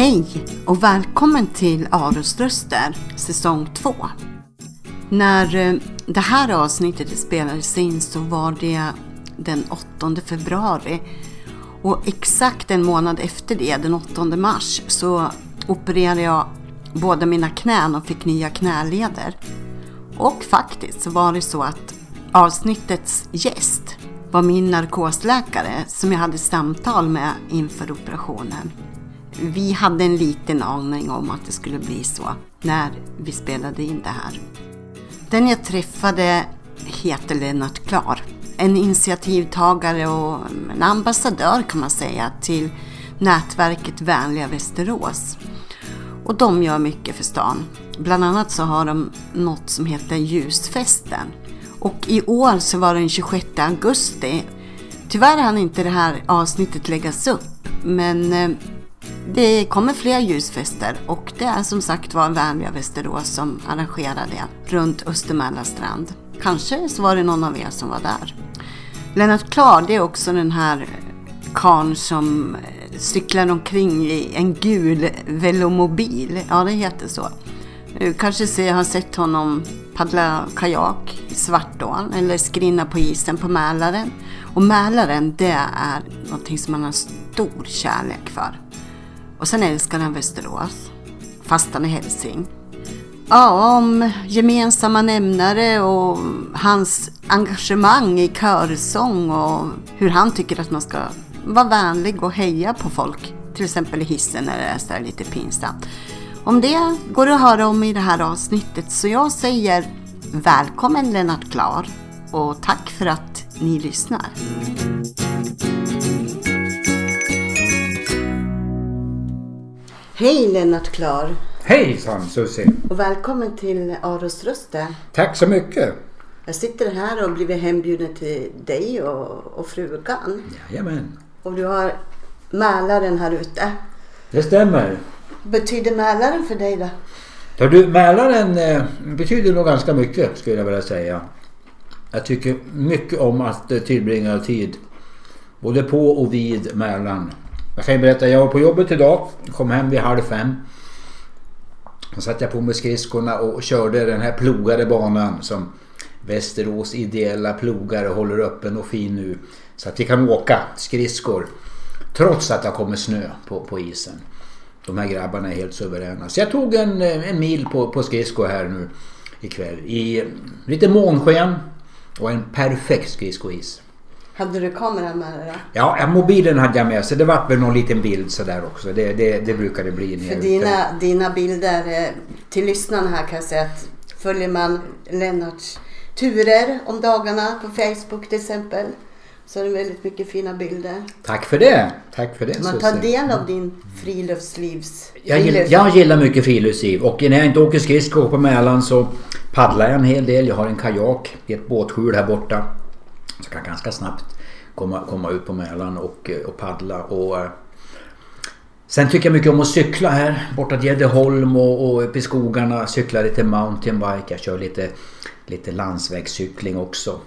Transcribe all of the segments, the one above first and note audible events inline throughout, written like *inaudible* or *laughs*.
Hej och välkommen till Aros Röster säsong 2. När eh, det här avsnittet spelades in så var det den 8 februari och exakt en månad efter det, den 8 mars, så opererade jag båda mina knän och fick nya knäleder. Och faktiskt så var det så att avsnittets gäst var min narkosläkare som jag hade samtal med inför operationen. Vi hade en liten aning om att det skulle bli så när vi spelade in det här. Den jag träffade heter Lennart Klar. En initiativtagare och en ambassadör kan man säga till nätverket Vänliga Västerås. Och de gör mycket för stan. Bland annat så har de något som heter Ljusfesten. Och i år så var det den 26 augusti. Tyvärr hann inte det här avsnittet läggas upp. Men eh, det kommer fler ljusfester och det är som sagt var Vänliga Västerås som arrangerar det runt Östermälarstrand. Kanske så var det någon av er som var där. Lennart Klar, det är också den här karln som eh, cyklar omkring i en gul velomobil. Ja, det heter så. Du kanske ser, har sett honom paddla kajak i Svartån eller skrinna på isen på Mälaren. Och Mälaren, det är någonting som man har stor kärlek för. Och sen älskar han Västerås, fast han är hälsing. Ja, om gemensamma nämnare och hans engagemang i körsång och hur han tycker att man ska vara vänlig och heja på folk. Till exempel i hissen när det är så lite pinsamt. Om det går att höra om i det här avsnittet så jag säger välkommen Lennart Klar och tack för att ni lyssnar. Hej Lennart Klar Hejsan Susie! och välkommen till Aros röster. Tack så mycket! Jag sitter här och blivit hembjuden till dig och, och frugan. Jajamän, Och du har Mälaren här ute. det stämmer. Betyder Mälaren för dig då? Du, Mälaren eh, betyder nog ganska mycket skulle jag vilja säga. Jag tycker mycket om att tillbringa tid både på och vid Mälaren. Jag kan ju berätta, jag var på jobbet idag, kom hem vid halv fem. Då satte jag på mig skridskorna och körde den här plogade banan som Västerås ideella plogare håller öppen och fin nu. Så att vi kan åka skridskor trots att det har kommit snö på, på isen. De här grabbarna är helt suveräna. Så jag tog en, en mil på, på skridskor här nu ikväll i lite månsken och en perfekt skridskois. Hade du kameran med dig då? Ja, mobilen hade jag med så det var väl någon liten bild sådär också. Det, det, det brukar det bli. när För dina, dina bilder, eh, till lyssnarna här kan jag säga att följer man Lennarts turer om dagarna på Facebook till exempel så är det väldigt mycket fina bilder. Tack för det! Tack för det Man tar Susie. del av din friluftslivs... Jag gillar, jag gillar mycket friluftsliv och när jag inte åker skridskor på Mälaren så paddlar jag en hel del. Jag har en kajak i ett båtskjul här borta. Så jag kan ganska snabbt komma, komma ut på Mälaren och, eh, och paddla. Och, eh, sen tycker jag mycket om att cykla här borta Gäddeholm och, och uppe i skogarna. Cykla lite mountainbike. Jag kör lite, lite landsvägscykling också.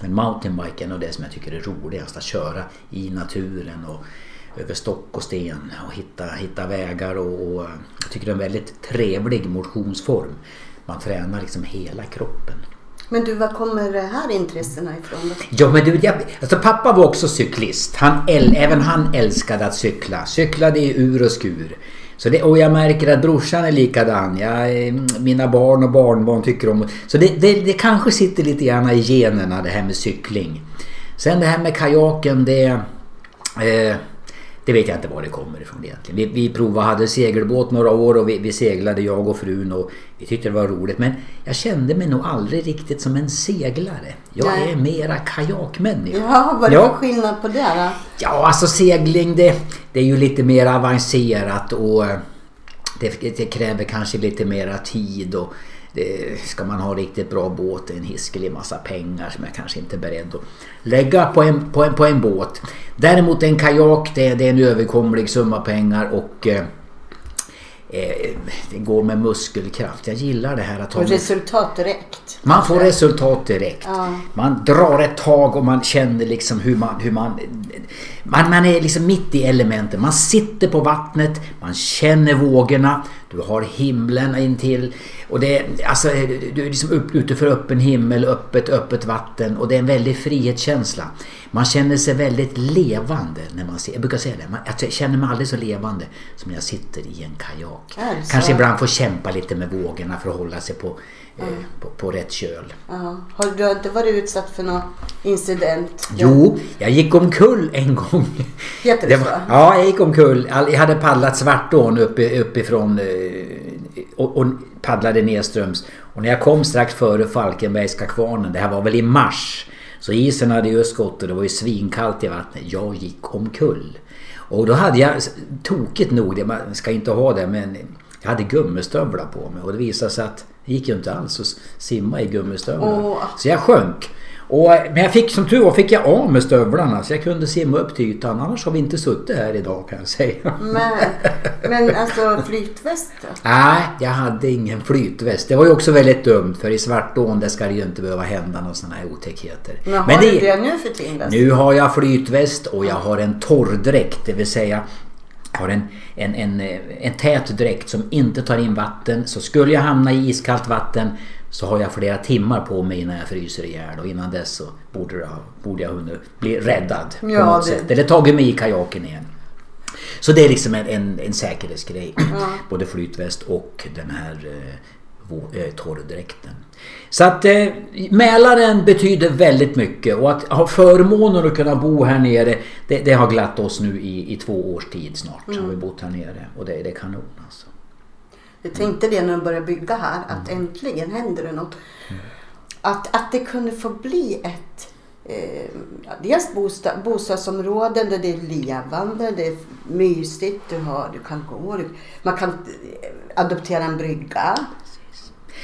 Men mountainbiken är det som jag tycker är roligast. Att köra i naturen och över stock och sten och hitta, hitta vägar. Och, och eh, jag tycker det är en väldigt trevlig motionsform. Man tränar liksom hela kroppen. Men du, var kommer de här intressena ifrån? Ja men du, jag, alltså pappa var också cyklist. Han, äl, även han älskade att cykla. Cyklade i ur och skur. Så det, och jag märker att brorsan är likadan. Jag, eh, mina barn och barnbarn tycker om Så det, det, det kanske sitter lite grann i generna det här med cykling. Sen det här med kajaken det... Eh, det vet jag inte var det kommer ifrån egentligen. Vi, vi provade, hade segelbåt några år och vi, vi seglade jag och frun och vi tyckte det var roligt. Men jag kände mig nog aldrig riktigt som en seglare. Jag Nej. är mera kajakmänniska. Ja, vad är det Ja. för skillnad på det då? Ja, alltså segling det, det är ju lite mer avancerat och eh, det, det kräver kanske lite mera tid och det, ska man ha riktigt bra båt, en hiskelig massa pengar som jag kanske inte är beredd att lägga på en, på en, på en båt. Däremot en kajak, det, det är en överkomlig summa pengar och eh, eh, det går med muskelkraft. Jag gillar det här att ha Och resultat direkt. man får resultat direkt. Ja. Man drar ett tag och man känner liksom hur man, hur man man, man är liksom mitt i elementen. Man sitter på vattnet, man känner vågorna, du har himlen intill. Och det är, alltså, du är liksom upp, ute för öppen himmel, öppet, öppet vatten och det är en väldig frihetskänsla. Man känner sig väldigt levande när man ser, jag brukar säga det, man, jag känner mig aldrig så levande som när jag sitter i en kajak. Kanske ibland får kämpa lite med vågorna för att hålla sig på mm. på, på rätt köl. Ja. Har du inte varit utsatt för någon incident? Jo, jag gick omkull en gång. Heter det, det var, så? Ja, jag gick omkull. Jag hade paddlat Svartån uppe, uppifrån eh, och, och paddlade nedströms. Och när jag kom strax före Falkenbergska kvarnen, det här var väl i mars, så isen hade just gått och det var ju svinkallt i vattnet. Jag gick omkull. Och då hade jag, tokigt nog, man ska inte ha det, men jag hade gummistövlar på mig och det visade sig att det gick ju inte alls att simma i gummistövlar. Oh. Så jag sjönk. Och, men jag fick, som tur var fick jag av med stövlarna så jag kunde simma upp till ytan. Annars har vi inte suttit här idag kan jag säga. Men, *laughs* men alltså flytväst då? Nej, jag hade ingen flytväst. Det var ju också väldigt dumt för i Svartån där ska det ju inte behöva hända några sådana här otäckheter. Men har men det, du det nu för tiden? Nu har jag flytväst och jag har en torrdräkt. Det vill säga har en, en, en, en tät dräkt som inte tar in vatten. Så skulle jag hamna i iskallt vatten så har jag flera timmar på mig innan jag fryser ihjäl och innan dess så borde jag, borde jag hunnit bli räddad på ja, något det... sätt. Eller tagit mig i kajaken igen. Så det är liksom en, en, en säkerhetsgrej. Ja. Både flytväst och den här eh, eh torrdräkten. Så att eh, Mälaren betyder väldigt mycket och att ha förmånen att kunna bo här nere det, det har glatt oss nu i, i två års tid snart. Mm. har vi bott här nere och det, det är kanon alltså. Jag tänkte det när du började bygga här att mm. äntligen händer det något. Mm. Att, att det kunde få bli ett eh, dels bostad, bostadsområden där det är levande, det är mysigt, du, har, du kan gå, du, man kan adoptera en brygga.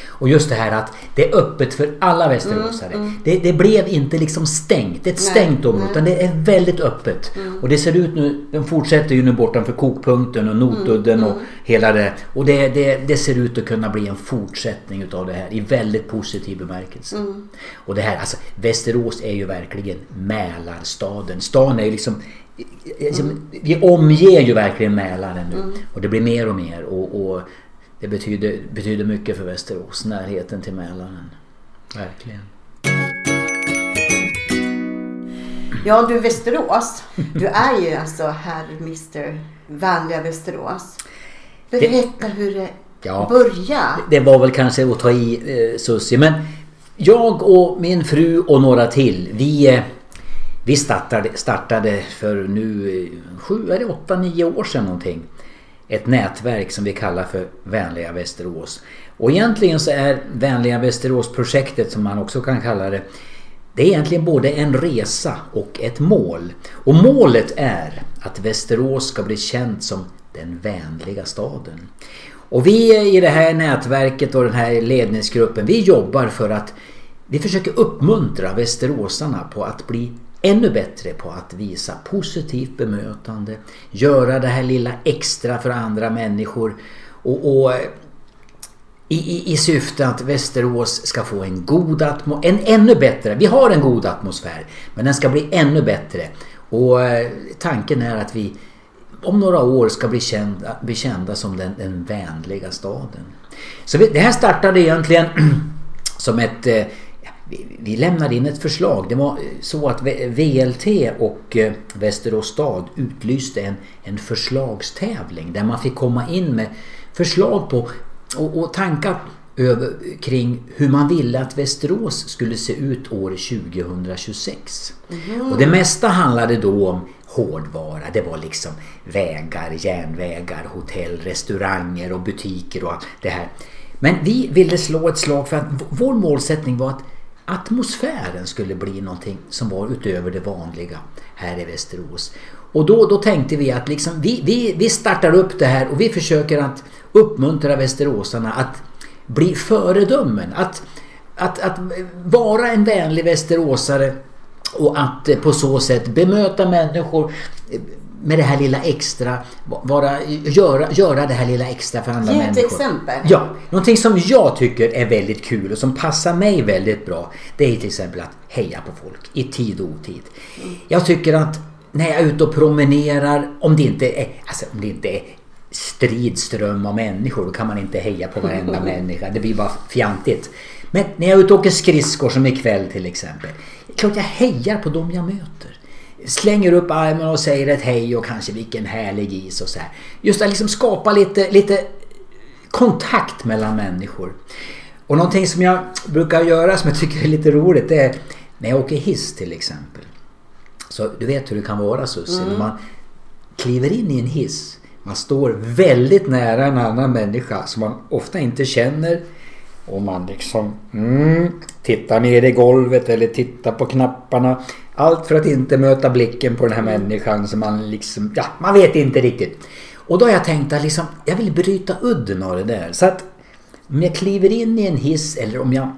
Och just det här att det är öppet för alla västeråsare. Mm, mm. Det, det, blev inte liksom stängt. Det är ett nej, stängt område. Utan det är väldigt öppet. Mm. Och det ser ut nu, de fortsätter ju nu bortanför kokpunkten och Notudden mm, och mm. hela det. Och det, det, det, ser ut att kunna bli en fortsättning utav det här i väldigt positiv bemärkelse. Mm. Och det här, alltså Västerås är ju verkligen Mälarstaden. Stan är ju liksom liksom, vi omger ju verkligen Mälaren nu och det blir mer och mer. Och, och det betyder, betyder mycket för Västerås, närheten till Mälaren. Verkligen. Ja du Västerås, du är ju alltså herr Mr Vänliga Västerås. Berätta det, hur det ja, började. Det var väl kanske att ta i eh, Susie men jag och min fru och några till vi eh, vi startade, startade för nu eh, sju, eller åtta, nio år sedan någonting ett nätverk som vi kallar för Vänliga Västerås. Och egentligen så är Vänliga Västerås-projektet som man också kan kalla det det är egentligen både en resa och ett mål. Och målet är att Västerås ska bli känt som den vänliga staden. Och vi i det här nätverket och den här ledningsgruppen, vi jobbar för att vi försöker uppmuntra västeråsarna på att bli ännu bättre på att visa positivt bemötande, göra det här lilla extra för andra människor och, och eh, i, i, i, syfte att Västerås ska få en god atmosfär, en ännu bättre, vi har en god atmosfär, men den ska bli ännu bättre. Och eh, tanken är att vi om några år ska bli kända, bli kända som den, den vänliga staden. Så vi, det här startade egentligen *clears throat* som ett eh, eh, vi lämnade in ett förslag. Det var så att VLT och eh, Västerås stad utlyste en, en förslagstävling där man fick komma in med förslag på och, och tankar över, kring hur man ville att Västerås skulle se ut år 2026. Mm. Och det mesta handlade då om hårdvara. Det var liksom vägar, järnvägar, hotell, restauranger och butiker och det här. Men vi ville slå ett slag för att vår målsättning var att atmosfären skulle bli någonting som var utöver det vanliga här i Västerås. Och då, då tänkte vi att liksom, vi, vi, vi startar upp det här och vi försöker att uppmuntra västeråsarna att bli föredömen. Att, att, att vara en vänlig västeråsare och att på så sätt bemöta människor med det här lilla extra, bara göra, göra det här lilla extra för andra Ge människor. Ge ett exempel. Ja, någonting som jag tycker är väldigt kul och som passar mig väldigt bra. Det är till exempel att heja på folk i tid och otid. Jag tycker att när jag är ute och promenerar, om det inte är, alltså, om det inte är strid ström av människor, då kan man inte heja på varenda *laughs* människa. Det blir bara fjantigt. Men när jag är ute och åker skridskor som ikväll till exempel. Klart jag hejar på dem jag möter. Slänger upp armen och säger ett hej och kanske vilken härlig is och så här. Just att liksom skapa lite, lite kontakt mellan människor. Och någonting som jag brukar göra som jag tycker är lite roligt det är när jag åker hiss till exempel. Så du vet hur det kan vara Susie. Mm. När man kliver in i en hiss. Man står väldigt nära en annan människa som man ofta inte känner. Och man liksom mm, tittar ner i golvet eller tittar på knapparna. Allt för att inte möta blicken på den här människan som man liksom, ja, man vet inte riktigt. Och då har jag tänkt att liksom, jag vill bryta udden av det där. Så att om jag kliver in i en hiss eller om jag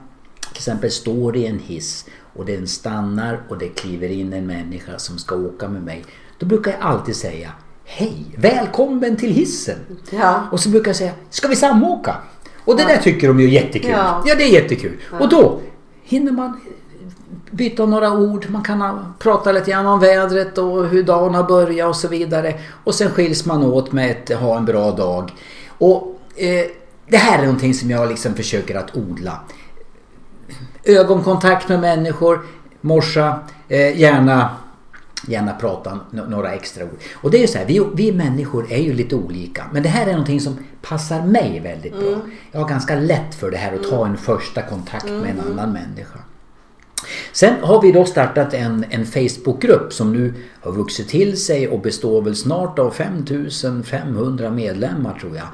till exempel står i en hiss och den stannar och det kliver in en människa som ska åka med mig. Då brukar jag alltid säga Hej! Välkommen till hissen! Ja. Och så brukar jag säga Ska vi samåka? Och det ja. där tycker de ju är jättekul. Ja, ja det är jättekul. Ja. Och då hinner man byta några ord, man kan prata lite grann om vädret och hur dagen har börjat och så vidare. Och sen skiljs man åt med att ha en bra dag. Och eh, det här är någonting som jag liksom försöker att odla. Ögonkontakt med människor, morsa, eh, gärna, gärna prata några extra ord. Och det är ju så här, vi, vi människor är ju lite olika. Men det här är någonting som passar mig väldigt bra. Mm. Jag har ganska lätt för det här att ta en första kontakt med en mm. annan människa. Sen har vi då startat en, en Facebookgrupp som nu har vuxit till sig och består väl snart av 5500 medlemmar tror jag.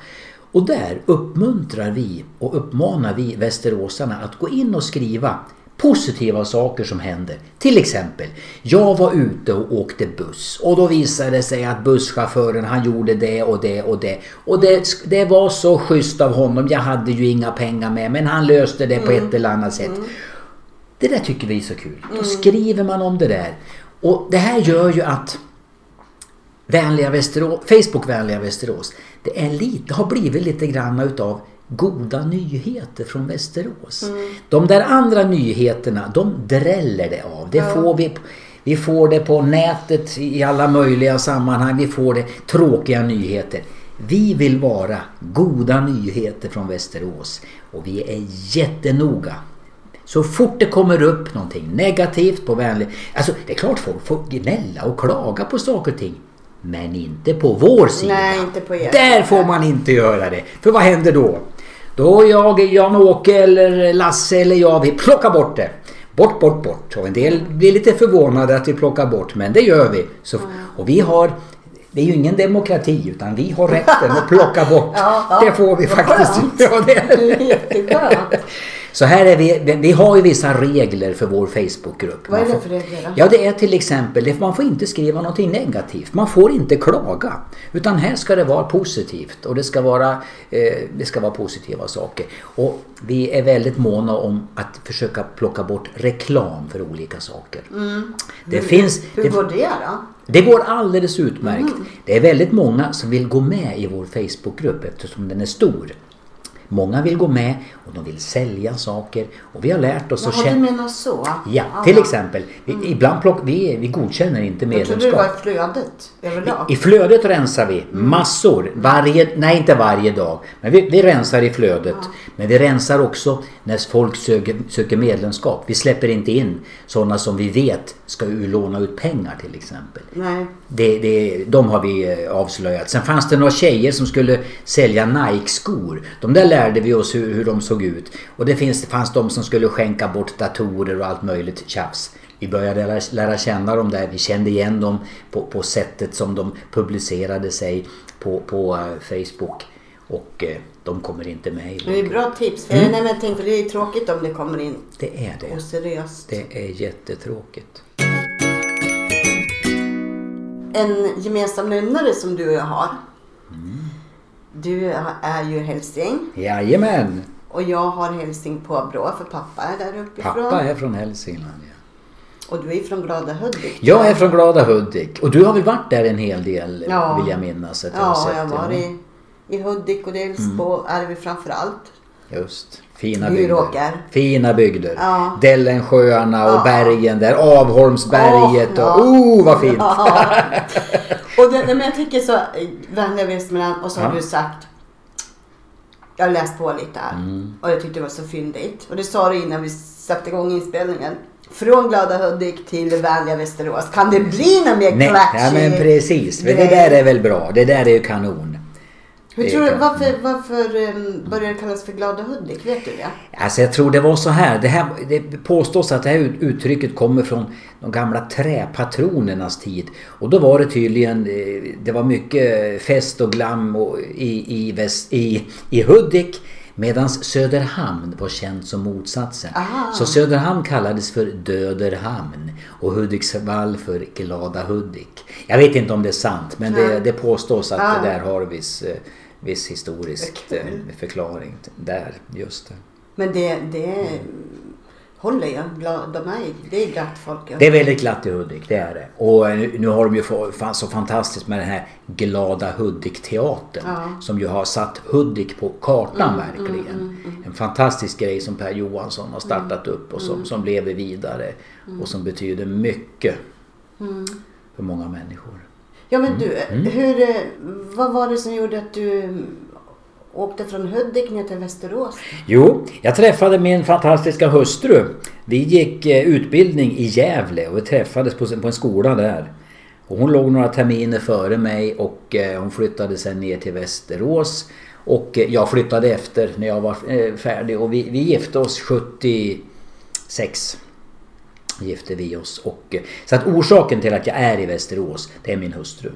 Och där uppmuntrar vi och uppmanar vi västeråsarna att gå in och skriva positiva saker som händer. Till exempel, jag var ute och åkte buss och då visade det sig att busschauffören han gjorde det och det och det. Och det, det var så schysst av honom. Jag hade ju inga pengar med men han löste det på mm. ett eller annat sätt. Mm. Det där tycker vi är så kul. Då mm. skriver man om det där. Och det här gör ju att Vänliga Västerås, Facebook Vänliga Västerås, det är lite, har blivit lite grann utav goda nyheter från Västerås. Mm. De där andra nyheterna, de dräller det av. Det ja. får vi, vi får det på nätet i alla möjliga sammanhang. Vi får det tråkiga nyheter. Vi vill vara goda nyheter från Västerås och vi är jättenoga så fort det kommer upp någonting negativt på vänlig... Alltså det är klart folk får gnälla och klaga på saker och ting. Men inte på vår sida. Nej, inte på er. Där får man inte göra det. För vad händer då? Då jag, Jan-Åke eller Lasse eller jag, vi plockar bort det. Bort, bort, bort. Och en del blir lite förvånade att vi plockar bort, men det gör vi. Så, och vi har det är ju ingen demokrati utan vi har rätten att plocka bort. ja, ja. Det får vi faktiskt. Ja, det är Så här är vi, vi har ju vissa regler för vår Facebookgrupp. Vad är det för regler då? Ja det är till exempel, man får inte skriva någonting negativt. Man får inte klaga. Utan här ska det vara positivt och det ska vara, eh, det ska vara positiva saker. Och vi är väldigt måna om att försöka plocka bort reklam för olika saker. Mm. Det hur, finns, hur går det då? Det går alldeles utmärkt. Mm. Det är väldigt många som vill gå med i vår Facebookgrupp eftersom den är stor. Många vill gå med och de vill sälja saker. Och vi har lärt oss Jaha, att känna... du menar så? Ja, till exempel. Vi, mm. Ibland plock, vi, vi godkänner inte medlemskap. Jag trodde det var i flödet överlag. I, I flödet rensar vi mm. massor. Varje, nej, inte varje dag. Men vi, vi rensar i flödet. Ja. Men vi rensar också när folk söker, söker medlemskap. Vi släpper inte in sådana som vi vet ska låna ut pengar till exempel. Nej. Det, det, de har vi eh, avslöjat. Sen fanns det några tjejer som skulle sälja Nike-skor. De där lärde vi oss hur, hur de såg ut. Och det finns, fanns de som skulle skänka bort datorer och allt möjligt tjafs. Vi började lära, lära känna dem där. Vi kände igen dem på, på sättet som de publicerade sig på, på uh, Facebook. Och uh, de kommer inte med i Det är bra tips. För mm. jag tänkte, det är tråkigt om det kommer in Det är det. Oseriöst. Det är jättetråkigt. En gemensam nämnare som du och jag har. Mm. Du är ju hälsing. Jajamän. Och jag har hälsing på Brå för pappa är där uppifrån. Pappa är från Hälsingland ja. Och du är från Glada Hudik? Jag är från Glada Hudik. Och du har väl varit där en hel del ja. vill jag minnas. Att jag ja, har sett, jag har varit i, i Hudik och dels mm. på Arvi framförallt. Just. Fina Bjuråker. bygder. Fina bygder. Ja. Dellensjöarna och Ja. bergen där. Avholmsberget ja. och... Oh vad fint! Ja. *laughs* Och det, men jag tycker så, Vänliga Västmanland och så har du sagt jag har läst på lite här Mm. och jag tyckte det var så fyndigt. Och det sa du innan vi satte igång inspelningen. Från Glada Hudik till Vänliga Västerås. Kan det bli något mer Nej, ja, men precis. Men det grej? där är väl bra. Det där är ju kanon. Hur tror du, varför, varför um, började det kallas för Glada Hudik? Vet du det? Alltså jag tror det var så här. Det, här, det påstås att det här uttrycket kommer från de gamla träpatronernas tid. Och då var det tydligen, eh, det var mycket fest och glam och i, i, väst, i, i Hudik. Medan Söderhamn var känt som motsatsen. Aha. Så Söderhamn kallades för Döderhamn och Hudiksvall för Glada Hudik. Jag vet inte om det är sant men det, det påstås att Ah. det där har viss, eh, viss historisk eh, förklaring. Där, just det. Men det, det håller jag. De är, det är glatt folk. Det är väldigt glatt i Hudik, det är det. Och eh, nu har de ju så fantastiskt med den här Glada Hudik-teatern. Ja. Som ju har satt Hudik på kartan verkligen. En fantastisk grej som Per Johansson har startat upp och som, som lever vidare. Och som betyder mycket för många människor. Ja men du, Mm. hur, eh, vad var det som gjorde att du åkte från Hudik ner till Västerås? Jo, jag träffade min fantastiska hustru. Vi gick eh, utbildning i Gävle och vi träffades på, på en skola där. Och hon låg några terminer före mig och eh, hon flyttade sen ner till Västerås. Och jag flyttade efter när jag var färdig och vi, vi gifte oss 76. Gifte vi oss. Och, eh, så att orsaken till att jag är i Västerås, det är min hustru.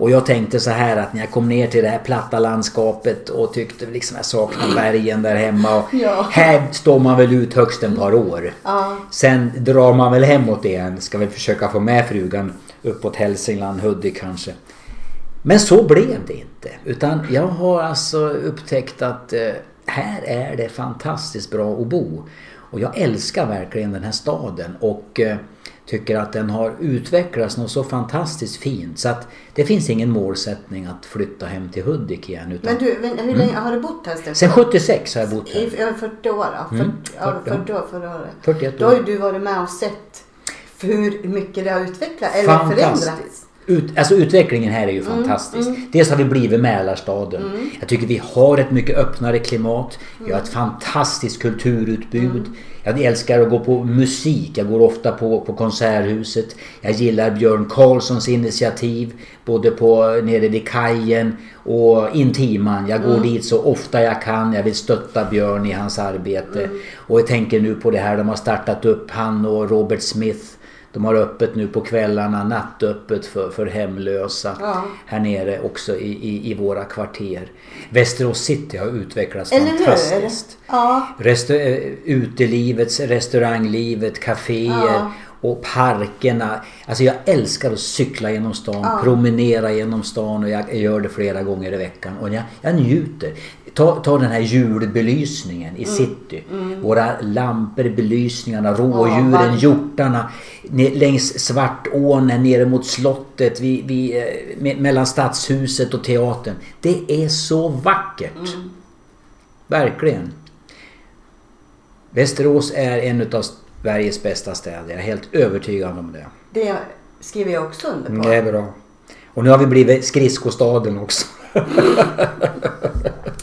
Och jag tänkte så här att när jag kom ner till det här platta landskapet och tyckte liksom jag saknade bergen där hemma. Och Ja. Här står man väl ut högst ett par år. Ja. Sen drar man väl hemåt igen. Ska väl försöka få med frugan uppåt Hälsingland, Hudik kanske. Men så blev det inte. Utan jag har alltså upptäckt att eh, här är det fantastiskt bra att bo. Och jag älskar verkligen den här staden och eh, tycker att den har utvecklats något så fantastiskt fint. Så att det finns ingen målsättning att flytta hem till Hudik igen. Utan Men du, men hur länge har du bott här Stefan? Mm. Sen 76 har jag bott här. I över 40 år då? 40, Mm, ja, 40, 40 år förra året. 41 Då har ju år. du varit med och sett hur mycket det har utvecklats eller förändrats. Ut, alltså utvecklingen här är ju fantastisk. Dels har vi blivit Mälarstaden. Jag tycker vi har ett mycket öppnare klimat. Vi har ett fantastiskt kulturutbud. Jag älskar att gå på musik. Jag går ofta på, på Konserthuset. Jag gillar Björn Karlssons initiativ. Både på, nere vid kajen och Intiman. Jag går dit så ofta jag kan. Jag vill stötta Björn i hans arbete. Och jag tänker nu på det här de har startat upp, han och Robert Smith. De har öppet nu på kvällarna, nattöppet för, för hemlösa. Ja. Här nere också i, i, i våra kvarter. Västerås city har utvecklats Eller hur? fantastiskt. Ja. Resta- eh, utelivets, restauranglivet, kaféer Ja. Och parkerna. Alltså jag älskar att cykla genom stan, promenera genom stan och jag gör det flera gånger i veckan. Och jag, jag njuter. Ta, ta den här julbelysningen Mm. i city. Våra lampor, belysningarna, rådjuren, varmt. hjortarna. Längs Svartån, nere mot slottet, vi, vi, eh, me- mellan stadshuset och teatern. Det är så vackert. Mm. Verkligen. Västerås är en av Sveriges bästa städer. Jag är helt övertygad om det. Det skriver jag också under på. Det är bra. Och nu har vi blivit skridskostaden också. *laughs*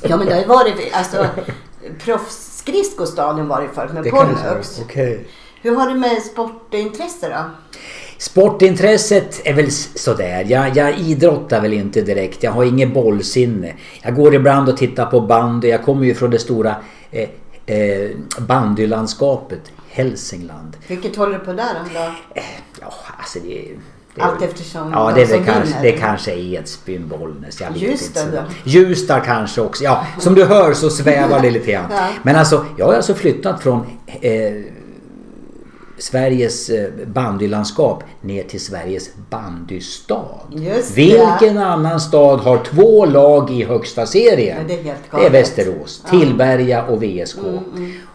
Ja men det har ju varit, alltså proffsskridskostadion var det förut med Pollux. Okej. Hur har du med sportintresse då? Sportintresset är väl sådär. Jag, jag idrottar väl inte direkt. Jag har inget bollsinne. Jag går ibland och tittar på bandy. Jag kommer ju från det stora eh, eh, bandylandskapet. Hälsingland. Vilket håller du på där då? Eh, ja, alltså det... det Allt eftersom Ja, de det är väl kanske, vinner. det kanske är Edsbyn, Bollnäs. Jag Ljusdal då? Ljusdal kanske också. Ja, som du hör så svävar det lite grann. *laughs* Ja. Men alltså, jag har alltså flyttat från eh, Sveriges eh, bandylandskap ner till Sveriges bandystad. Vilken annan stad har två lag i högsta serien? Ja, det är det är. Västerås, Tillberga och VSK.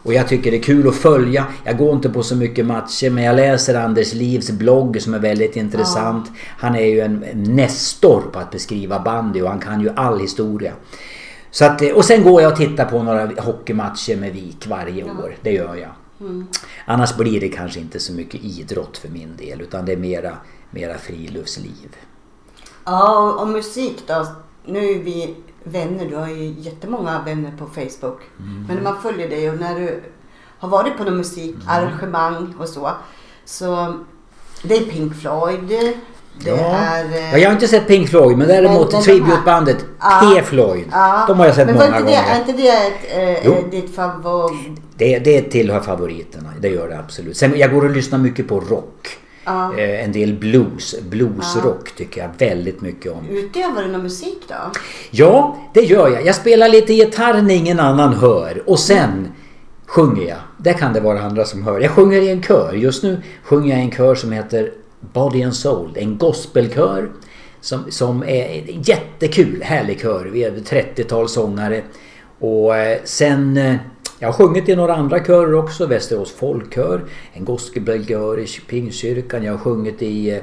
Och jag tycker det är kul att följa. Jag går inte på så mycket matcher men jag läser Anders Livs blogg som är väldigt intressant. Han är ju en nestor på att beskriva bandy och han kan ju all historia. Så att, och sen går jag och tittar på några hockeymatcher med VIK varje år. Det gör jag. Mm. Annars blir det kanske inte så mycket idrott för min del utan det är mera, mera friluftsliv. Ja, och, och musik då. Nu är vi vänner. Du har ju jättemånga vänner på Facebook. Mm. Men när man följer dig och när du har varit på några musikarrangemang och så. Så det är Pink Floyd. Det Ja. är... eh, Ja, jag har inte sett Pink Floyd men däremot Men- men de tributebandet Ja. Ja. De har jag sett Men många inte det, är gånger. inte det ett, eh, ditt favorit? Det, det tillhör favoriterna, det gör det absolut. Sen, jag går och lyssnar mycket på rock. Ja. En del blues, bluesrock tycker jag väldigt mycket om. Utövar du någon musik då? Ja, det gör jag. Jag spelar lite gitarr när ingen annan hör. Och sen sjunger jag. Det kan det vara andra som hör. Jag sjunger i en kör. Just nu sjunger jag i en kör som heter Body and Soul. En gospelkör. Som, som är jättekul, härlig kör. Vi är ett 30-tal sångare. Och eh, sen... Eh, jag har sjungit i några andra körer också. Västerås folkkör. En gospelkör i Pingstkyrkan. Jag har sjungit i eh,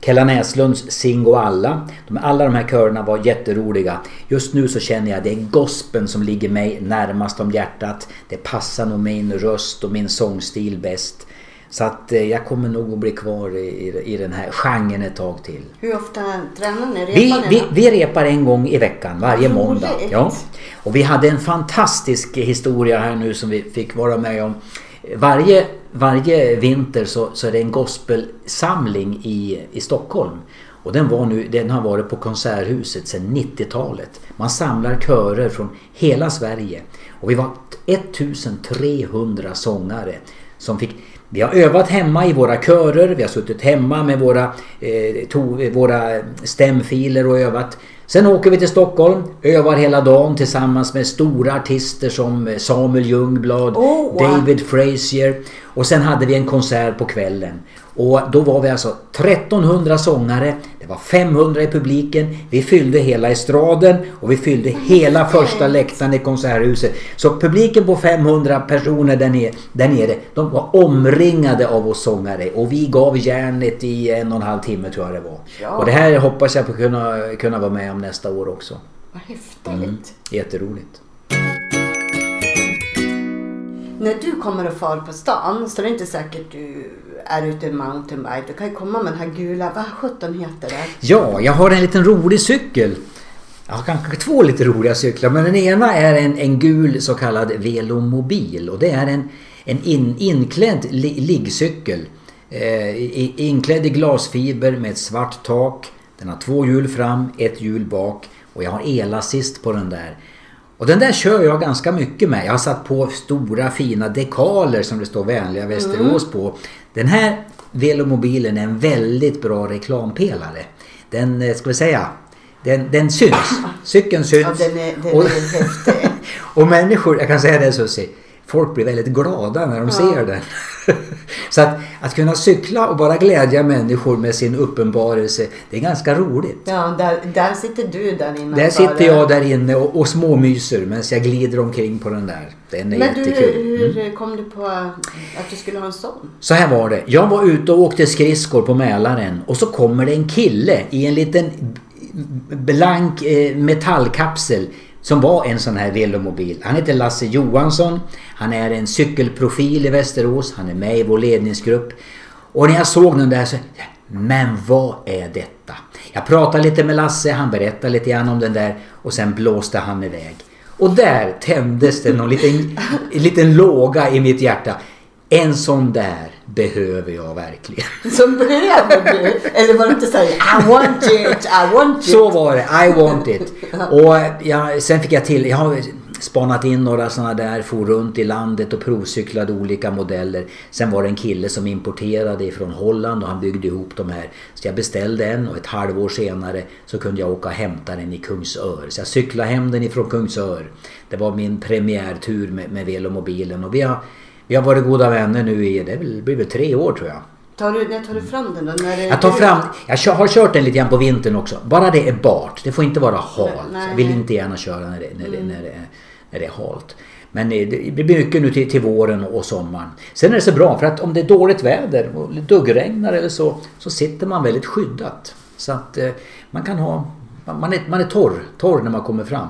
Kella Näslunds Sing och alla. De, alla de här körerna var jätteroliga. Just nu så känner jag att det är gospeln som ligger mig närmast om hjärtat. Det passar nog min röst och min sångstil bäst. Så att eh, jag kommer nog att bli kvar i, i, den här genren ett tag till. Hur ofta tränar ni? Repar Vi, ni vi, vi repar en gång i veckan, varje måndag. Ja. Och vi hade en fantastisk historia här nu som vi fick vara med om. Varje, varje vinter så, så är det en gospelsamling i, i Stockholm. Och den, var nu, den har varit på Konserthuset sedan 90-talet. Man samlar körer från hela Sverige. Och vi var 1300 sångare som fick vi har övat hemma i våra körer, vi har suttit hemma med våra, eh, to, våra stämfiler och övat. Sen åker vi till Stockholm, övar hela dagen tillsammans med stora artister som Samuel Ljungblad, Oh, wow. David Frazier. Och sen hade vi en konsert på kvällen. Och då var vi alltså 1300 sångare, det var 500 i publiken, vi fyllde hela estraden och vi fyllde hela första läktaren i Konserthuset. Så publiken på 500 personer där nere, där nere, de var omringade av oss sångare och vi gav järnet i en och en halv timme tror jag det var. Ja. Och det här hoppas jag på kunna, kunna vara med om nästa år också. Vad häftigt. Mm. Jätteroligt. När du kommer och far på stan så är det inte säkert du är ute i mountainbike. Du kan ju komma med den här gula, vad sjutton heter det? Ja, jag har en liten rolig cykel. Jag har kanske två lite roliga cyklar men den ena är en, en gul så kallad velomobil och det är en, en in, inklädd li, liggcykel. Eh, inklädd i glasfiber med ett svart tak. Den har två hjul fram, ett hjul bak och jag har elassist på den där. Och den där kör jag ganska mycket med. Jag har satt på stora fina dekaler som det står vänliga Västerås på. Den här velomobilen är en väldigt bra reklampelare. Den, eh, ska vi säga, den, den syns. *laughs* Cykeln syns. Ja, den är, den Och- är häftig. *laughs* och människor, jag kan säga det Susie, folk blir väldigt glada när de ser den. *laughs* Så att, att kunna cykla och bara glädja människor med sin uppenbarelse, det är ganska roligt. Ja, där, där sitter du där inne. Där sitter jag där inne och, och småmyser medan jag glider omkring på den där. Den är Men du, jättekul. Mm. hur kom du på att du skulle ha en sån? Så här var det. Jag var ute och åkte skridskor på Mälaren och så kommer det en kille i en liten blank eh, metallkapsel som var en sån här velomobil. Han heter Lasse Johansson. Han är en cykelprofil i Västerås. Han är med i vår ledningsgrupp. Och när jag såg den där så men vad är detta? Jag pratade lite med Lasse, han berättade lite grann om den där och sen blåste han iväg. Och där tändes det någon liten, liten låga i mitt hjärta. En sån där behöver jag verkligen. *laughs* Så behöver du. Eller var det inte såhär I want it, I want it. Så var det, I want it. *laughs* Och jag, sen fick jag till, jag har spanat in några sådana där, for runt i landet och provcyklade olika modeller. Sen var det en kille som importerade ifrån Holland och han byggde ihop de här. Så jag beställde en och ett halvår senare så kunde jag åka och hämta den i Kungsör. Så jag cyklade hem den ifrån Kungsör. Det var min premiärtur med, med velomobilen och vi har, vi har varit goda vänner nu i, det blir väl tre år tror jag. Tar du, när tar du fram den då? När Jag tar fram, jag har kört den lite grann på vintern också. Bara det är bart. Det får inte vara halt. Nej, Jag vill inte gärna köra när det, när det, när det, är, när det är halt. Men eh, det blir mycket nu till, till våren och sommaren. Sen är det så bra för att om det är dåligt väder och duggregnar eller så, så sitter man väldigt skyddat. Så att eh, man kan ha, man är, man är torr, torr när man kommer fram.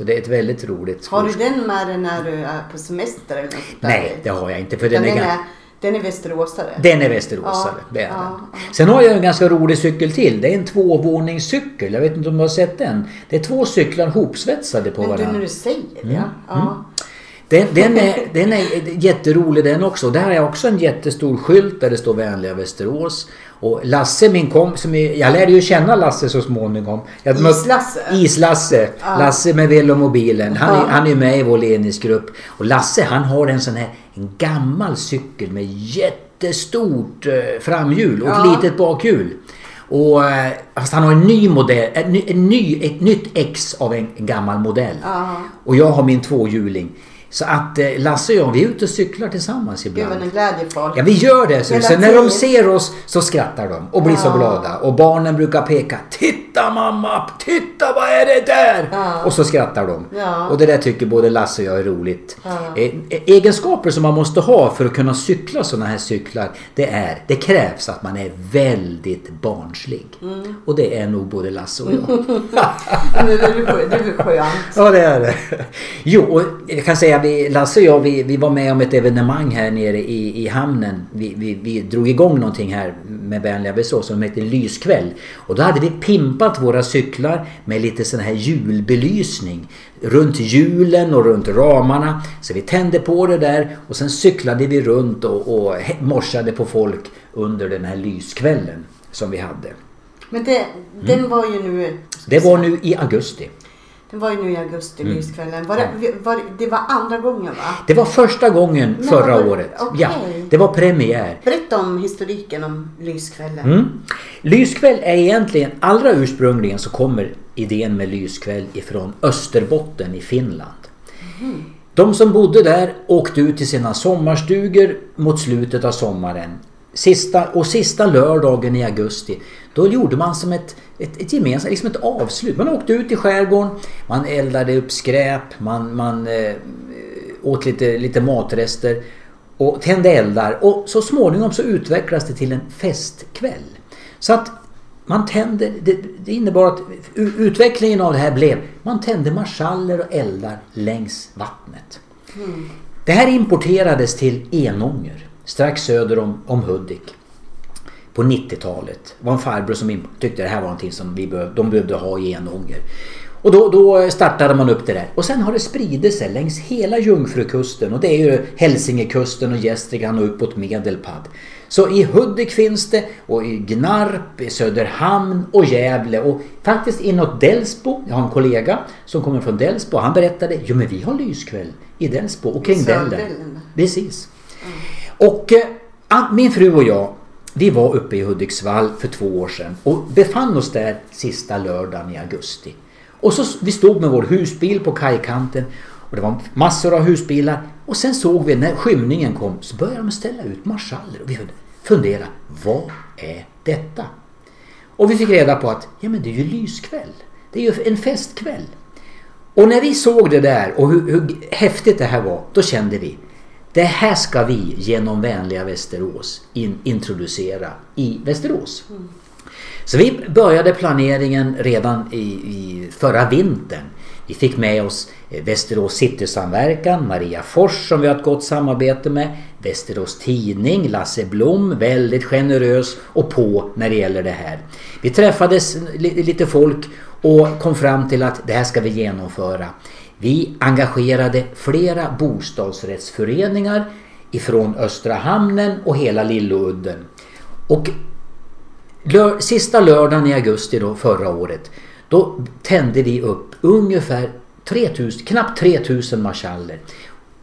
Så det är ett väldigt roligt Har du den med dig när du är på semester eller något? Nej, det har jag inte. För Den, den är, är, gan- den är västeråsare. den är västeråsare. Ja, det är ja, den. Sen har jag en ganska rolig cykel till. Det är en tvåvåningscykel. Jag vet inte om du har sett den. Det är två cyklar hopsvetsade på Men du, varandra. när du säger det, Mm, ja. ja. Den, den, är, den är jätterolig den också. Där har jag också en jättestor skylt där det står vänliga Västerås. Och Lasse min kompis, jag lärde ju känna Lasse så småningom. Jag Is-Lasse? Is-Lasse. Ja. Lasse med velomobilen. Han Ja. han är med i vår ledningsgrupp. Och Lasse han har en sån här en gammal cykel med jättestort eh, framhjul och ett litet bakhjul. Och, eh, fast han har en ny modell, en ny, ett nytt ex av en, en gammal modell. Och jag har min tvåhjuling. Så att eh, Lasse och jag, vi är ute och cyklar tillsammans Gud ibland. vad ni glädjer folk. Ja, vi gör det. Så, så när de ser oss så skrattar de och blir så Ja. glada. Och barnen brukar peka. Titta mamma! Titta vad är det där? Ja. Och så skrattar de. Ja. Och det där tycker både Lasse och jag är roligt. Ja. Eh, Egenskaper som man måste ha för att kunna cykla sådana här cyklar. Det är, det krävs att man är väldigt barnslig. Mm. Och det är nog både Lasse och jag. *laughs* Det, är, skönt. Ja det är det. Jo, och jag kan säga vi, Lasse och jag vi, vi var med om ett evenemang här nere i, i hamnen. Vi, vi, vi drog igång någonting här med Vänliga Västerås som heter Lyskväll. Och då hade vi pimpat våra cyklar med lite sån här julbelysning. Runt hjulen och runt ramarna. Så vi tände på det där och sen cyklade vi runt och, och morsade på folk under den här lyskvällen som vi hade. Men det, den var ju nu... Det var nu i augusti. Den var ju nu i augusti, Mm. lyskvällen. Var det, var, det var andra gången va? Det var första gången Men förra var- året. okej. Ja, det var premiär. Berätta om historiken om lyskvällen. Mm. Lyskväll är egentligen, allra ursprungligen så kommer idén med lyskväll ifrån Österbotten i Finland. De som bodde där åkte ut till sina sommarstugor mot slutet av sommaren. Sista, och sista lördagen i augusti då gjorde man som ett, ett, ett gemensamt liksom ett avslut. Man åkte ut i skärgården, man eldade upp skräp, man, man eh, åt lite, lite matrester och tände eldar. Och så småningom så utvecklades det till en festkväll. Så att man tände, det, det innebar att utvecklingen av det här blev man tände marschaller och eldar längs vattnet. Det här importerades till Enånger strax söder om, om Hudik på 90-talet. Det var en farbror som tyckte det här var någonting som vi behöv, de behövde ha i Enånger. Och då, då startade man upp det där. Och sen har det spridit sig längs hela Jungfrukusten och det är ju Hälsingekusten och Gästrikland och uppåt Medelpad. Så i Hudik finns det och i Gnarp, i Söderhamn och Gävle och faktiskt inåt Delsbo. Jag har en kollega som kommer från Delsbo. Han berättade, jo men vi har lyskväll i Delsbo och kring. Sördellen. Precis. Och eh, min fru och jag, vi var uppe i Hudiksvall för två år sedan och befann oss där sista lördagen i augusti. Och så vi stod med vår husbil på kajkanten och det var massor av husbilar. Och sen såg vi när skymningen kom så började de ställa ut marschaller och vi funderade, vad är detta? Och vi fick reda på att ja, men det är ju lyskväll. Det är ju en festkväll. Och när vi såg det där och hur, hur häftigt det här var, då kände vi det här ska vi genom vänliga Västerås in, introducera i Västerås. Så vi började planeringen redan i, i förra vintern. Vi fick med oss eh, Västerås Citysamverkan, Maria Fors som vi har ett gott samarbete med, Västerås Tidning, Lasse Blom, väldigt generös och på när det gäller det här. Vi träffades li- lite folk och kom fram till att det här ska vi genomföra. Vi engagerade flera bostadsrättsföreningar ifrån Östra Hamnen och hela Lilludden. Och lör, sista lördagen i augusti då, förra året då tände vi upp ungefär 3000, knappt 3000 marschaller.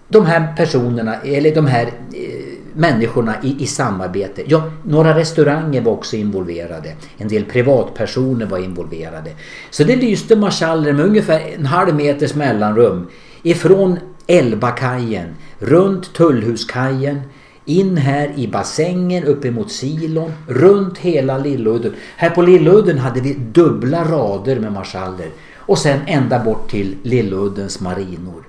De här personerna, eller de här eh, människorna i, i samarbete. Ja, några restauranger var också involverade. En del privatpersoner var involverade. Så det lyste marschaller med ungefär en halv meters mellanrum ifrån Elbakajen, runt Tullhuskajen, in här i bassängen uppemot silon, runt hela Lilludden. Här på Lilludden hade vi dubbla rader med marschaller och sen ända bort till Lilluddens marinor.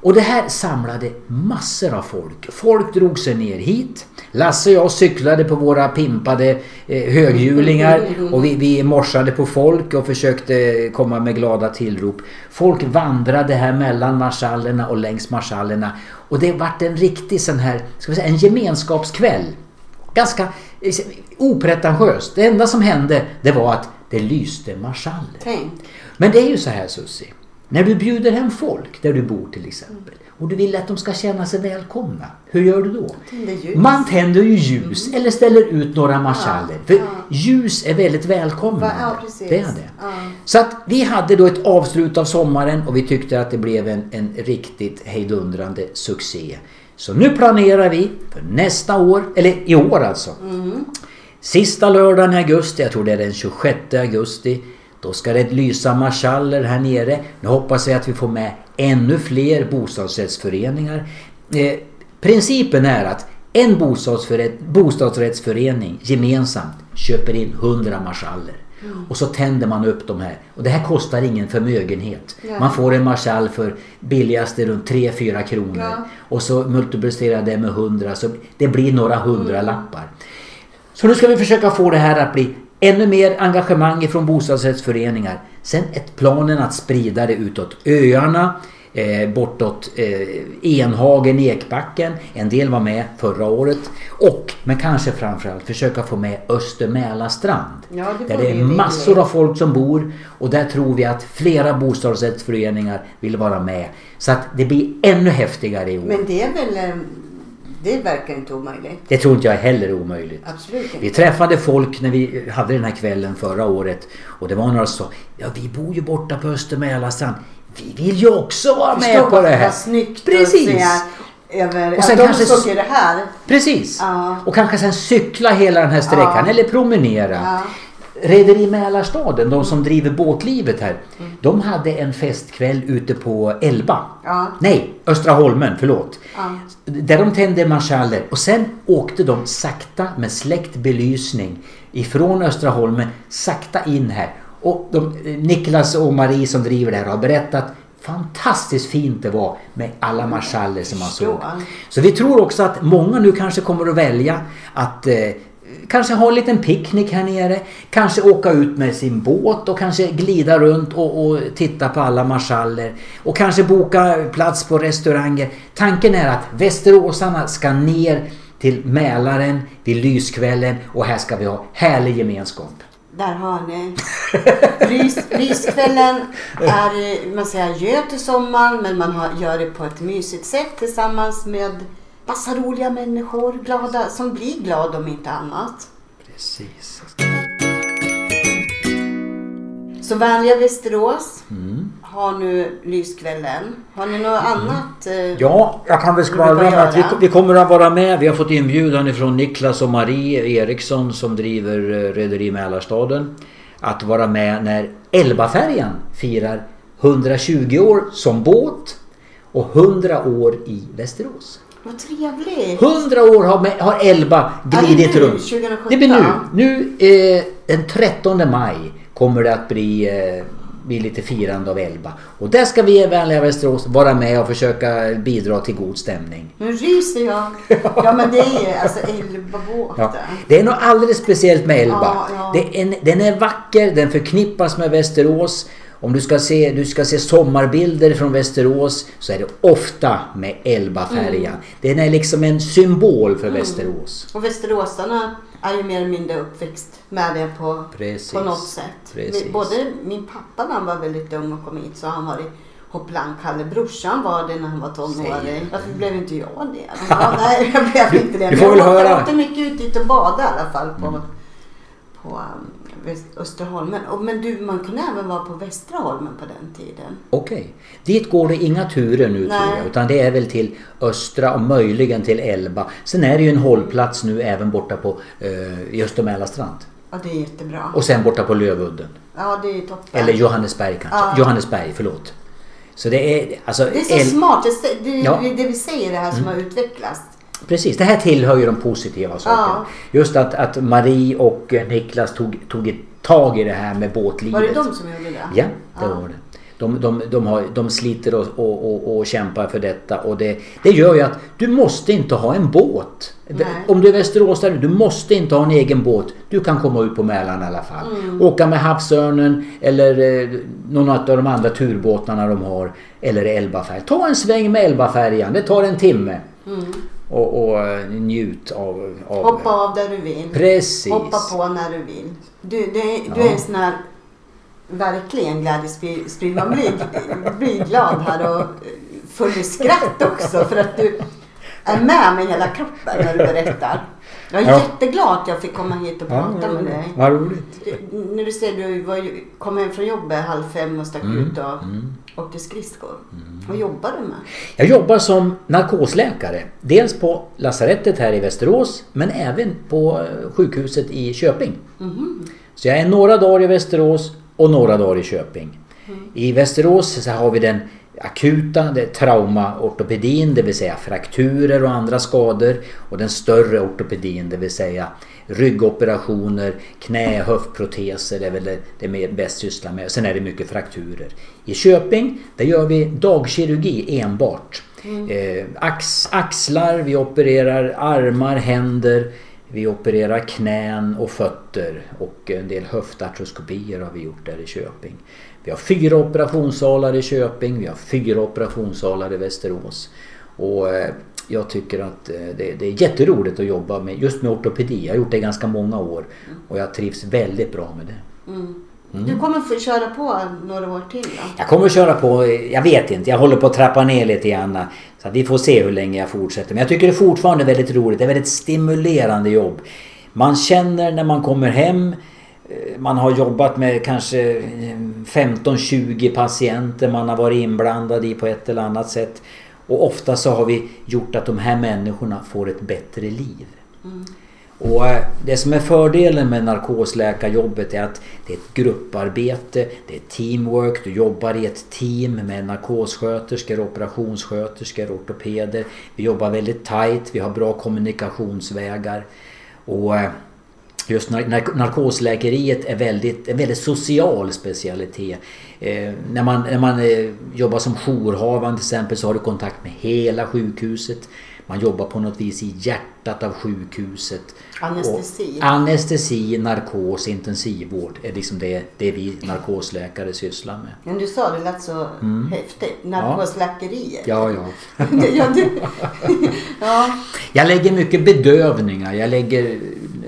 Och det här samlade massor av folk. Folk drog sig ner hit. Lasse och jag cyklade på våra pimpade eh, höghjulingar och vi, vi morsade på folk och försökte komma med glada tillrop. Folk vandrade här mellan marschallerna och längs marschallerna. Och det vart en riktig sån här, ska vi säga, en gemenskapskväll. Ganska eh, opretentiöst. Det enda som hände det var att det lyste marschaller. Men det är ju så här Susie. När du bjuder hem folk där du bor till exempel och du vill att de ska känna sig välkomna. Hur gör du då? Tänder ljus. Man tänder ju ljus eller ställer ut några marschaller. För ljus är väldigt välkomnande. Ja. Det är det. Ja. Så att vi hade då ett avslut av sommaren och vi tyckte att det blev en, en riktigt hejdundrande succé. Så nu planerar vi för nästa år, eller i år alltså. Sista lördagen i augusti, jag tror det är den 26 augusti. Då ska det lysa marschaller här nere. Nu hoppas jag att vi får med ännu fler bostadsrättsföreningar. Eh, principen är att en bostadsrättsförening gemensamt köper in 100 marschaller. Och så tänder man upp de här. Och det här kostar ingen förmögenhet. Nej. Man får en marschall för billigaste runt 3-4 kronor. Ja. Och så multiplicerar det med 100 så det blir några hundralappar. Så nu ska vi försöka få det här att bli ännu mer engagemang ifrån bostadsrättsföreningar. Sen är planen att sprida det utåt öarna, eh, bortåt eh, Enhagen, Ekbacken. En del var med förra året. Och, men kanske framförallt, försöka få med Öster Mälarstrand. Ja, det där det är massor av folk som bor och där tror vi att flera bostadsrättsföreningar vill vara med. Så att det blir ännu häftigare i år. Men det är väl... Det verkar inte omöjligt. Det tror inte jag heller är omöjligt. Absolut Vi inte. träffade folk när vi hade den här kvällen förra året och det var några som sa Ja vi bor ju borta på Östermälarstrand. Vi vill ju också vara med Förstå på det här. Vad snyggt Precis. att se över Och sen att de kanske det här. Precis. Ja. Och kanske sen cykla hela den här sträckan Ja. eller promenera. Ja. Rederi Mälarstaden, de som driver båtlivet här. De hade en festkväll ute på Elba. Ja. Nej, Östra Holmen, förlåt. Ja. Där de tände marschaller och sen åkte de sakta med släckt belysning ifrån Östra Holmen sakta in här. Och de, Niklas och Marie som driver det här har berättat fantastiskt fint det var med alla marschaller som man såg. Så vi tror också att många nu kanske kommer att välja att eh, kanske ha en liten picknick här nere. Kanske åka ut med sin båt och kanske glida runt och, och titta på alla marschaller. Och kanske boka plats på restauranger. Tanken är att västeråsarna ska ner till Mälaren vid lyskvällen och här ska vi ha härlig gemenskap. Där har ni. *laughs* Lys, lyskvällen är, man säger adjö till sommaren men man har, gör det på ett mysigt sätt tillsammans med massa roliga människor glada, som blir glada om inte annat. Precis. Så vänliga Västerås Mm. har nu lyskvällen. Har ni något annat? eh, Ja, jag kan väl skvallra om att vi, vi kommer att vara med. Vi har fått inbjudan ifrån Niklas och Marie Eriksson som driver eh, Rederi Mälarstaden. Att vara med när Elbafärjan firar 120 år som båt och 100 år i Västerås. Vad trevligt! 100 år har, har Elba Ja, glidit nu, runt. 2017. Det blir nu. Nu eh, den 13 maj kommer det att bli, eh, bli lite firande av Elba. Och där ska vi i Vänliga Västerås vara med och försöka bidra till god stämning. Nu ryser jag. Ja men det är ju alltså Elbabåten. Ja. Det är något alldeles speciellt med Elba. Ja, ja. Det är en, den är vacker, den förknippas med Västerås. Om du ska, se, du ska se sommarbilder från Västerås så är det ofta med Elbafärjan. Mm. Den är liksom en symbol för Västerås. Och västeråsarna är ju mer eller mindre uppväxt med det på, Precis. på något sätt. Precis. Både min pappa när han var väldigt ung och kom hit så har han varit hopplandkalle. Brorsan var det när han var tonåring. Varför blev inte jag det? Ja, nej, jag blev inte det. Du får väl jag åkte, höra. mycket ut dit och badade i alla fall på, på um, Österholmen. Men du, man kunde även vara på Västra Holmen på den tiden. Okej. Dit går det inga turer nu tror Nej. jag. Utan det är väl till Östra och möjligen till Elba. Sen är det ju en hållplats nu även borta på eh, i. Ja, det är jättebra. Och sen borta på Lövudden. Ja, det är toppen. Eller Johannesberg kanske. Ja. Johannesberg, förlåt. Så det är alltså... Det är så El- smart. Det, det, Ja. Mm. det vi säger det här som har utvecklats. Precis, det här tillhör ju de positiva sakerna. Just att, att Marie och Niklas tog, tog ett tag i det här med båtlivet. Var det de som gjorde det? Ja, det Ja. var det. De, de, de, har, de sliter och, och, och, och kämpar för detta och det, det gör ju att du måste inte ha en båt. Nej. Om du är västeråsare, du måste inte ha en egen båt. Du kan komma ut på Mälaren i alla fall. Mm. Åka med Havsörnen eller eh, någon av de andra turbåtarna de har. Eller Elbafärjan. Ta en sväng med Elbafärjan, det tar en timme. Mm. Och, och eh, njut av... av Hoppa av där du vill. Precis. Hoppa på när du vill. Du, du Ja. är en sån här verkligen glädjesprid. Man blir, blir glad här och full i skratt också för att du är med med hela kroppen när du berättar. Jag är Ja. jätteglad att jag fick komma hit och prata med dig. Vad roligt. Du, när du säger du var, kom hem från jobbet halv fem och stack Mm, ut och åkte skridskor. Vad jobbar du med? Jag jobbar som narkosläkare. Dels på lasarettet här i Västerås men även på eh, sjukhuset i Köping. Mhm. Så jag är några dagar i Västerås och några dagar i Köping. I Västerås så har vi den akuta det traumaortopedin, det vill säga frakturer och andra skador. Och den större ortopedin, det vill säga ryggoperationer, knä, höftproteser, är väl det, det vi bäst sysslar med. Sen är det mycket frakturer. I Köping, där gör vi dagkirurgi enbart. Eh, ax, axlar, vi opererar armar, händer, vi opererar knän och fötter och en del höftartroskopier har vi gjort där i Köping. Vi har fyra operationssalar i Köping, vi har fyra operationssalar i Västerås. Och eh, jag tycker att eh, det, det är jätteroligt att jobba med, just med ortopedi. Jag har gjort det i ganska många år och jag trivs väldigt bra med det. Mm. Du kommer få köra på några år till då? Jag kommer att köra på, eh, jag vet inte, jag håller på att trappa ner lite grann. Så att vi får se hur länge jag fortsätter. Men jag tycker det är fortfarande väldigt roligt. Det är väldigt stimulerande jobb. Man känner när man kommer hem eh, man har jobbat med kanske eh, 15-20 patienter man har varit inblandad i på ett eller annat sätt. Och ofta så har vi gjort att de här människorna får ett bättre liv. Och eh, det som är fördelen med narkosläkarjobbet är att det är ett grupparbete, det är teamwork, du jobbar i ett team med narkossköterskor, operationssköterskor, ortopeder. Vi jobbar väldigt tight, vi har bra kommunikationsvägar. Och Just nar- nark- narkosläkeriet är väldigt, en väldigt social specialitet. Eh, när man, när man eh, jobbar som jourhavande till exempel så har du kontakt med hela sjukhuset. Man jobbar på något vis i hjärtat av sjukhuset. Anestesi. Och anestesi, narkos, intensivvård är liksom det, det vi narkosläkare sysslar med. Men du sa det lät så häftigt. Narkosläkeriet. Ja, ja. *laughs* ja, *laughs* ja. Jag lägger mycket bedövningar, jag lägger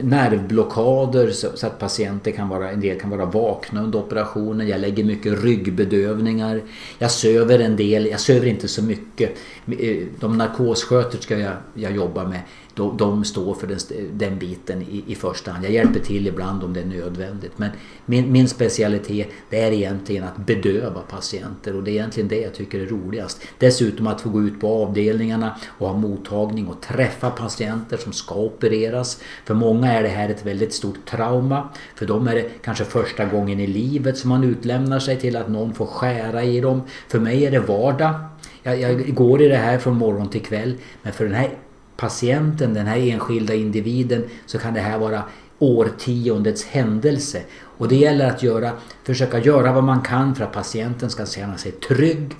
nervblockader så, så att patienter kan vara, en del kan vara vakna under operationen. Jag lägger mycket ryggbedövningar. Jag söver en del, jag söver inte så mycket. Eh, de narkossköterskor jag, jag jobbar med, de, de står för den, den biten i, i första hand. Jag hjälper till ibland om det är nödvändigt. Men min, min specialitet det är egentligen att bedöva patienter och det är egentligen det jag tycker är roligast. Dessutom att få gå ut på avdelningarna och ha mottagning och träffa patienter som ska opereras. För många är det här ett väldigt stort trauma. För dem är det kanske första gången i livet som man utlämnar sig till att någon får skära i dem. För mig är det vardag. Jag, jag går i det här från morgon till kväll. Men för den här patienten, den här enskilda individen, så kan det här vara årtiondets händelse. Och det gäller att göra, försöka göra vad man kan för att patienten ska känna sig trygg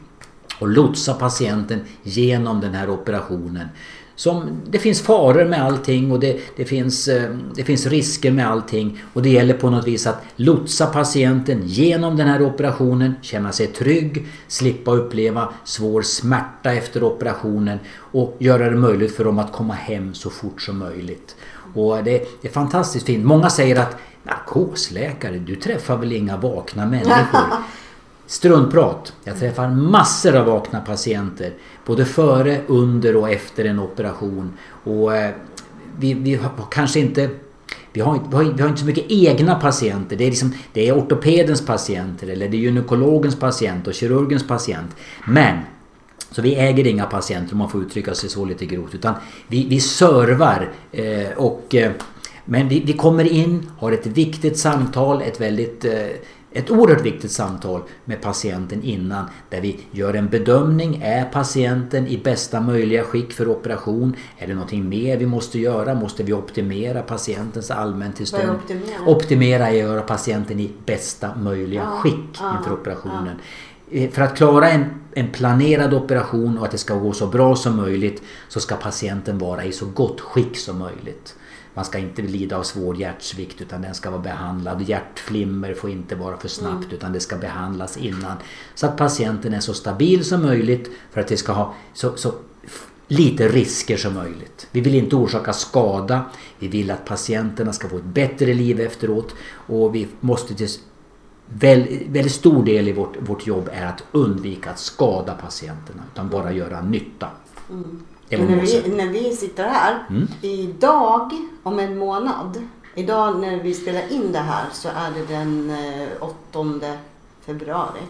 och lotsa patienten genom den här operationen. Som, det finns faror med allting och det, det, finns, eh, det finns risker med allting. Och det gäller på något vis att lotsa patienten genom den här operationen, känna sig trygg, slippa uppleva svår smärta efter operationen och göra det möjligt för dem att komma hem så fort som möjligt. Och det, det är fantastiskt fint. Många säger att narkosläkare, du träffar väl inga vakna människor? *laughs* Struntprat. Jag träffar massor av vakna patienter. Både före, under och efter en operation. Och eh, vi, vi har kanske inte... Vi har, vi, har, vi har inte så mycket egna patienter. Det är, liksom, det är ortopedens patienter eller det är gynekologens patient och kirurgens patient. Men så vi äger inga patienter om man får uttrycka sig så lite grovt. Utan vi, vi servar eh, och... Eh, men vi, vi kommer in, har ett viktigt samtal, ett väldigt... Eh, ett oerhört viktigt samtal med patienten innan där vi gör en bedömning. Är patienten i bästa möjliga skick för operation? Är det någonting mer vi måste göra? Måste vi optimera patientens allmäntillstånd? optimera? Optimera är att göra patienten i bästa möjliga Ja, skick ja, inför operationen. eh, för att klara en, en planerad operation och att det ska gå så bra som möjligt så ska patienten vara i så gott skick som möjligt. Man ska inte lida av svår hjärtsvikt utan den ska vara behandlad. Hjärtflimmer får inte vara för snabbt mm. utan det ska behandlas innan. Så att patienten är så stabil som möjligt för att det ska ha så, så lite risker som möjligt. Vi vill inte orsaka skada. Vi vill att patienterna ska få ett bättre liv efteråt. Och vi måste till väldigt stor del i vårt, vårt jobb är att undvika att skada patienterna utan bara göra nytta. Mm. När vi, när vi sitter här, mm. idag om en månad, idag när vi spelar in det här så är det den 8 eh, februari.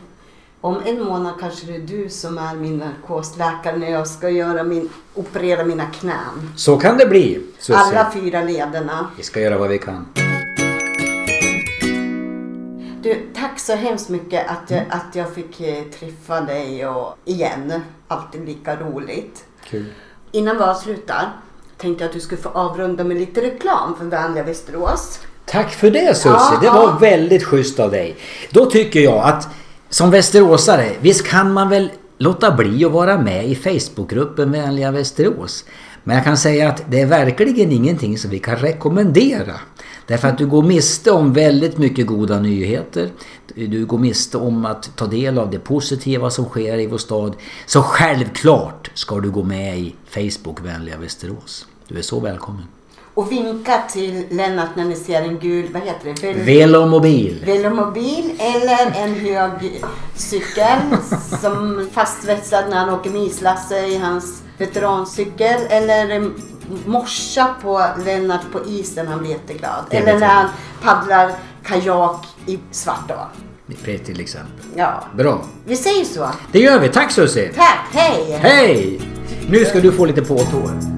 Om en månad kanske det är du som är min narkosläkare när jag ska göra min, operera mina knän. Så kan det bli. Susie. Alla fyra lederna. Vi ska göra vad vi kan. Du, tack så hemskt mycket att jag, att jag fick eh, träffa dig och igen. Alltid lika roligt. Kul. Innan vi avslutar tänkte jag att du skulle få avrunda med lite reklam för Vänliga Västerås. Tack för det Susie, ja, det var väldigt schysst av dig. Då tycker jag att som västeråsare, visst kan man väl låta bli att vara med i Facebookgruppen Vänliga Västerås. Men jag kan säga att det är verkligen ingenting som vi kan rekommendera. Därför att du går miste om väldigt mycket goda nyheter. Du går miste om att ta del av det positiva som sker i vår stad. Så självklart ska du gå med i Facebook Vänliga Västerås. Du är så välkommen. Och vinka till Lennart när ni ser en gul, vad heter det? Vel Velomobil. Velomobil eller en hög cykel som fastsvetsad när han åker med islasse i hans veterancykel. Eller morsa på Lennart på isen, han blir jätteglad. Eller när han paddlar kajak i Svartå. Till exempel. Ja. Bra. Vi säger så. Det gör vi. Tack Susie. Tack. Hej. Hej. Nu ska du få lite påtår.